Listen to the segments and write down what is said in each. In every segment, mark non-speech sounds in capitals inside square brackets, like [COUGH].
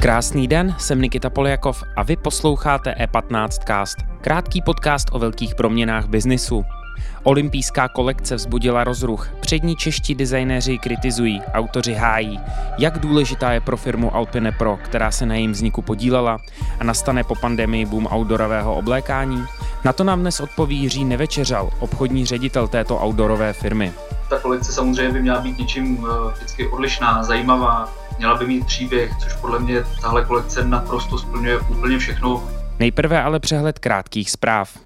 Krásný den, jsem Nikita Poljakov a vy posloucháte E15 Cast, krátký podcast o velkých proměnách biznisu. Olympijská kolekce vzbudila rozruch. Přední čeští designéři kritizují, autoři hájí, jak důležitá je pro firmu Alpine Pro, která se na jejím vzniku podílela a nastane po pandemii boom outdoorového oblékání. Na to nám dnes odpoví Jiří Nevečeřal, obchodní ředitel této outdoorové firmy. Ta kolekce samozřejmě by měla být něčím eh, vždycky odlišná, zajímavá, měla by mít příběh, což podle mě tahle kolekce naprosto splňuje úplně všechno. Nejprve ale přehled krátkých zpráv.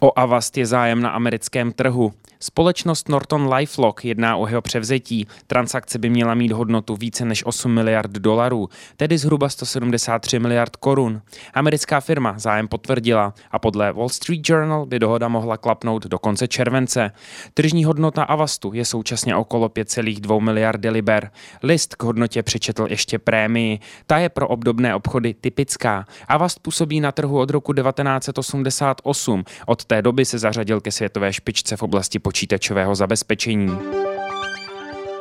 O Avast je zájem na americkém trhu. Společnost Norton LifeLock jedná o jeho převzetí. Transakce by měla mít hodnotu více než 8 miliard dolarů, tedy zhruba 173 miliard korun. Americká firma zájem potvrdila a podle Wall Street Journal by dohoda mohla klapnout do konce července. Tržní hodnota Avastu je současně okolo 5,2 miliardy liber. List k hodnotě přečetl ještě prémii. Ta je pro obdobné obchody typická. Avast působí na trhu od roku 1988. Od té doby se zařadil ke světové špičce v oblasti počítačového zabezpečení.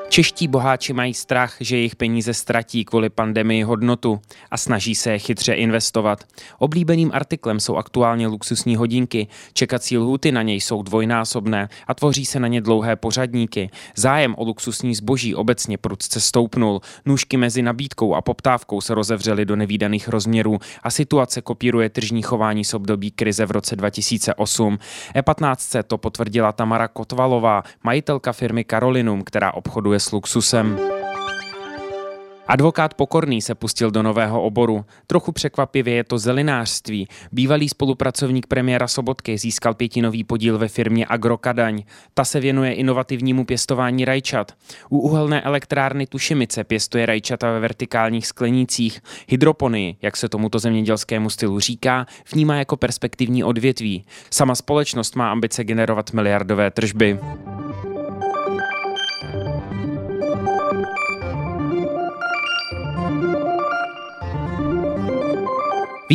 Čeští boháči mají strach, že jejich peníze ztratí kvůli pandemii hodnotu a snaží se je chytře investovat. Oblíbeným artiklem jsou aktuálně luxusní hodinky, čekací lhuty na něj jsou dvojnásobné a tvoří se na ně dlouhé pořadníky. Zájem o luxusní zboží obecně prudce stoupnul, nůžky mezi nabídkou a poptávkou se rozevřely do nevýdaných rozměrů a situace kopíruje tržní chování z období krize v roce 2008. E15 to potvrdila Tamara Kotvalová, majitelka firmy Carolinum, která obchoduje s luxusem. Advokát Pokorný se pustil do nového oboru. Trochu překvapivě je to zelinářství. Bývalý spolupracovník premiéra Sobotky získal pětinový podíl ve firmě Agrokadaň. Ta se věnuje inovativnímu pěstování rajčat. U uhelné elektrárny Tušimice pěstuje rajčata ve vertikálních sklenících. Hydroponii, jak se tomuto zemědělskému stylu říká, vnímá jako perspektivní odvětví. Sama společnost má ambice generovat miliardové tržby.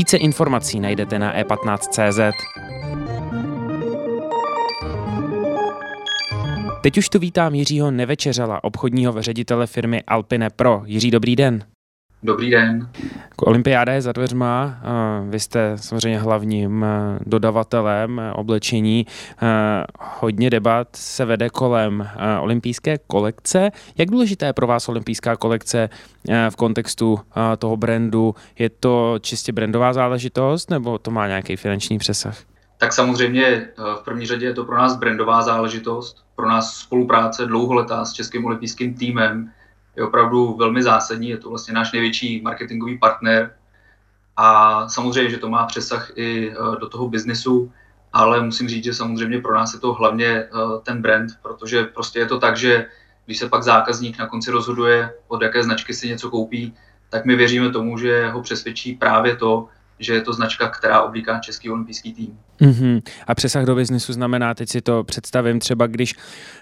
Více informací najdete na e15.cz. Teď už tu vítám Jiřího Nevečeřala, obchodního ředitele firmy Alpine Pro. Jiří, dobrý den. Dobrý den. Olympiáda je za dveřma. Vy jste samozřejmě hlavním dodavatelem oblečení. Hodně debat se vede kolem olympijské kolekce. Jak důležitá je pro vás olympijská kolekce v kontextu toho brandu? Je to čistě brandová záležitost nebo to má nějaký finanční přesah? Tak samozřejmě v první řadě je to pro nás brandová záležitost, pro nás spolupráce dlouholetá s Českým olympijským týmem, je opravdu velmi zásadní, je to vlastně náš největší marketingový partner a samozřejmě, že to má přesah i e, do toho biznesu, ale musím říct, že samozřejmě pro nás je to hlavně e, ten brand, protože prostě je to tak, že když se pak zákazník na konci rozhoduje, od jaké značky si něco koupí, tak my věříme tomu, že ho přesvědčí právě to, že je to značka, která oblíká český olympijský tým. Mm-hmm. A přesah do biznesu znamená, teď si to představím, třeba když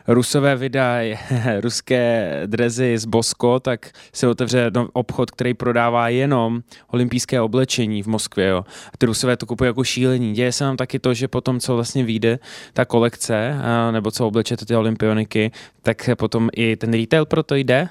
Rusové vydají [LAUGHS] ruské drezy z Bosko, tak se otevře obchod, který prodává jenom olympijské oblečení v Moskvě. Jo. A ty Rusové to kupují jako šílení. Děje se nám taky to, že potom, co vlastně vyjde ta kolekce, nebo co oblečete ty olympioniky, tak potom i ten retail pro to jde?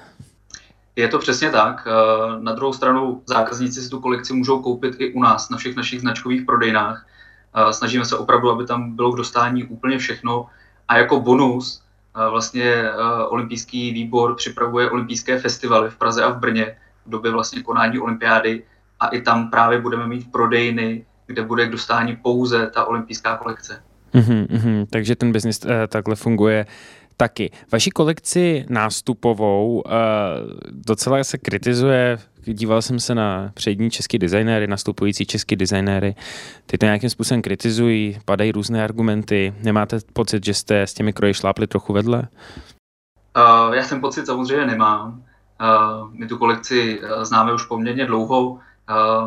Je to přesně tak. Eh, na druhou stranu zákazníci si tu kolekci můžou koupit i u nás, na všech našich značkových prodejnách. Eh, snažíme se opravdu, aby tam bylo k dostání úplně všechno. A jako bonus eh, vlastně olympijský výbor připravuje olympijské festivaly v Praze a v Brně v době vlastně konání olympiády a i tam právě budeme mít prodejny, kde bude k dostání pouze ta olympijská kolekce. Mm-hmm, mm-hmm. Takže ten biznis uh, takhle funguje taky. Vaši kolekci nástupovou uh, docela se kritizuje, díval jsem se na přední český designéry, nastupující český designéry, ty to nějakým způsobem kritizují, padají různé argumenty. Nemáte pocit, že jste s těmi kroji šlápli trochu vedle? Uh, já ten pocit samozřejmě nemám. Uh, my tu kolekci známe už poměrně dlouho, uh,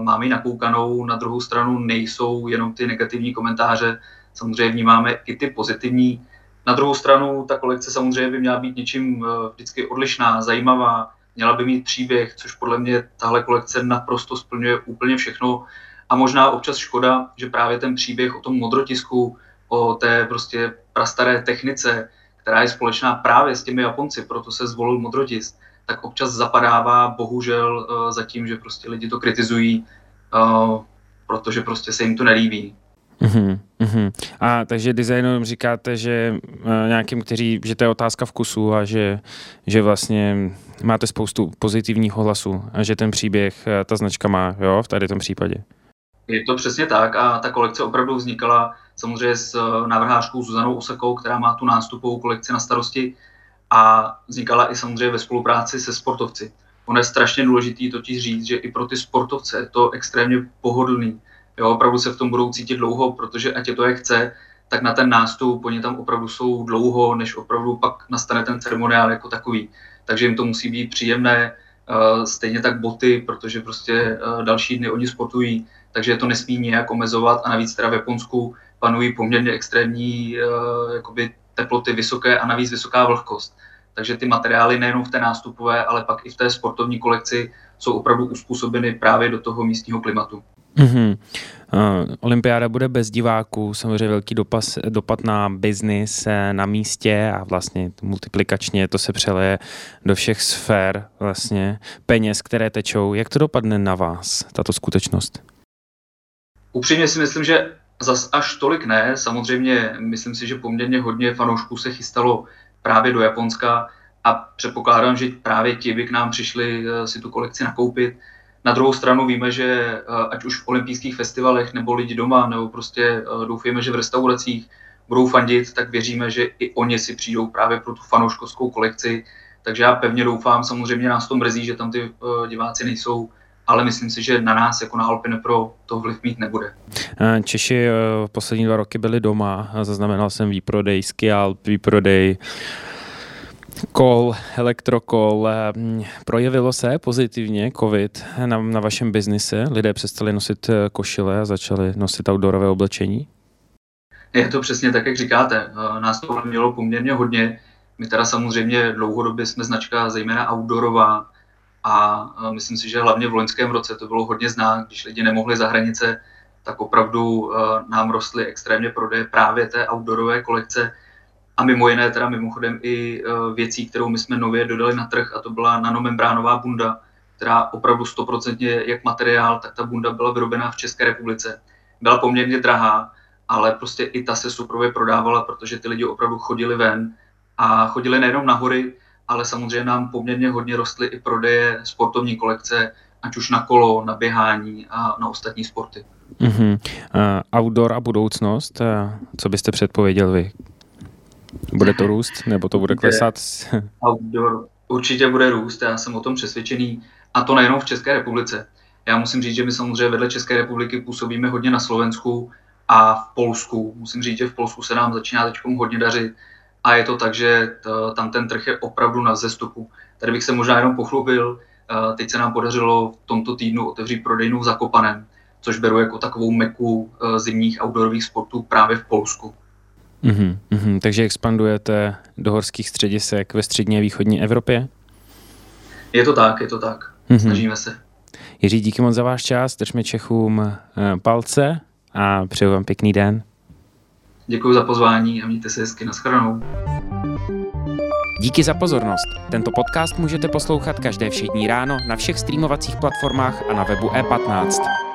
máme ji nakoukanou, na druhou stranu nejsou jenom ty negativní komentáře, samozřejmě vnímáme i ty pozitivní. Na druhou stranu ta kolekce samozřejmě by měla být něčím eh, vždycky odlišná, zajímavá, měla by mít příběh, což podle mě tahle kolekce naprosto splňuje úplně všechno. A možná občas škoda, že právě ten příběh o tom modrotisku, o té prostě prastaré technice, která je společná právě s těmi Japonci, proto se zvolil modrotisk, tak občas zapadává bohužel uh, za tím, že prostě lidi to kritizují, uh, protože prostě se jim to nelíbí. Uhum, uhum. A takže designérům říkáte, že uh, nějakým, kteří, že to je otázka vkusu a že, že vlastně máte spoustu pozitivního hlasu a že ten příběh uh, ta značka má, jo, v tady tom případě. Je to přesně tak a ta kolekce opravdu vznikala samozřejmě s návrhářkou Zuzanou Osakou, která má tu nástupovou kolekci na starosti a vznikala i samozřejmě ve spolupráci se sportovci. Ono je strašně důležitý totiž říct, že i pro ty sportovce je to extrémně pohodlný. Jo, opravdu se v tom budou cítit dlouho, protože ať je to jak chce, tak na ten nástup, oni tam opravdu jsou dlouho, než opravdu pak nastane ten ceremoniál jako takový. Takže jim to musí být příjemné, uh, stejně tak boty, protože prostě uh, další dny oni sportují, takže to nesmí nějak omezovat a navíc teda v Japonsku panují poměrně extrémní uh, jakoby teploty vysoké a navíc vysoká vlhkost. Takže ty materiály nejenom v té nástupové, ale pak i v té sportovní kolekci jsou opravdu uspůsobeny právě do toho místního klimatu. Mm-hmm. Uh, olympiáda bude bez diváků, samozřejmě velký dopas, dopad na biznis eh, na místě a vlastně multiplikačně to se přeleje do všech sfér vlastně peněz, které tečou. Jak to dopadne na vás, tato skutečnost? Upřímně si myslím, že zas až tolik ne. Samozřejmě myslím si, že poměrně hodně fanoušků se chystalo právě do Japonska a předpokládám, že právě ti by k nám přišli eh, si tu kolekci nakoupit. Na druhou stranu víme, že eh, ať už v olympijských festivalech, nebo lidi doma, nebo prostě eh, doufujeme, že v restauracích budou fandit, tak věříme, že i oni si přijdou právě pro tu fanouškovskou kolekci. Takže já pevně doufám, samozřejmě nás to mrzí, že tam ty diváci nejsou, ale myslím si, že na nás jako na Alpine Pro to vliv mít nebude. Češi poslední dva roky byli doma, zaznamenal jsem výprodej Skialp, výprodej kol, elektrokol. Projevilo se pozitivně COVID na, na vašem biznise? Lidé přestali nosit eh, košile a začali nosit outdoorové oblečení? Je to přesně tak, jak říkáte. Eh, nás to mělo poměrně hodně. My teda samozřejmě dlouhodobě jsme značka zejména outdoorová a eh, myslím si, že hlavně v loňském roce to bylo hodně znát, když lidi nemohli za hranice, tak opravdu nám rostly extrémně prodeje právě té outdoorové kolekce, a mimo jiné teda mimochodem i uh, věcí, kterou my jsme nově dodali na trh a to byla nanomembránová bunda, která opravdu stoprocentně jak materiál, tak ta bunda byla vyrobená v České republice. Byla poměrně drahá, ale prostě i ta se suprově prodávala, protože ty lidi opravdu chodili ven a chodili nejenom na hory, ale samozřejmě nám poměrně hodně rostly i prodeje sportovní kolekce, ať už na kolo, na běhání a na ostatní sporty. Uh-huh. Uh, outdoor a budoucnost, uh, co byste předpověděl vy? Bude to růst, nebo to bude klesat? Outdoor určitě bude růst, já jsem o tom přesvědčený. A to nejenom v České republice. Já musím říct, že my samozřejmě vedle České republiky působíme hodně na Slovensku a v Polsku. Musím říct, že v Polsku se nám začíná teď hodně dařit a je to tak, že tam ten trh je opravdu na vzestupu. Tady bych se možná jenom pochlubil, teď se nám podařilo v tomto týdnu otevřít prodejnu v Zakopanem, což beru jako takovou meku e, zimních outdoorových sportů právě v Polsku. Mm-hmm, mm-hmm. Takže expandujete do horských středisek ve střední a východní Evropě? Je to tak, je to tak. Mm-hmm. Snažíme se. Jiří, díky moc za váš čas, držme Čechům eh, palce a přeju vám pěkný den. Děkuji za pozvání a mějte se hezky. Naschledanou. Díky za pozornost. Tento podcast můžete poslouchat každé všední ráno na všech streamovacích platformách a na webu e15.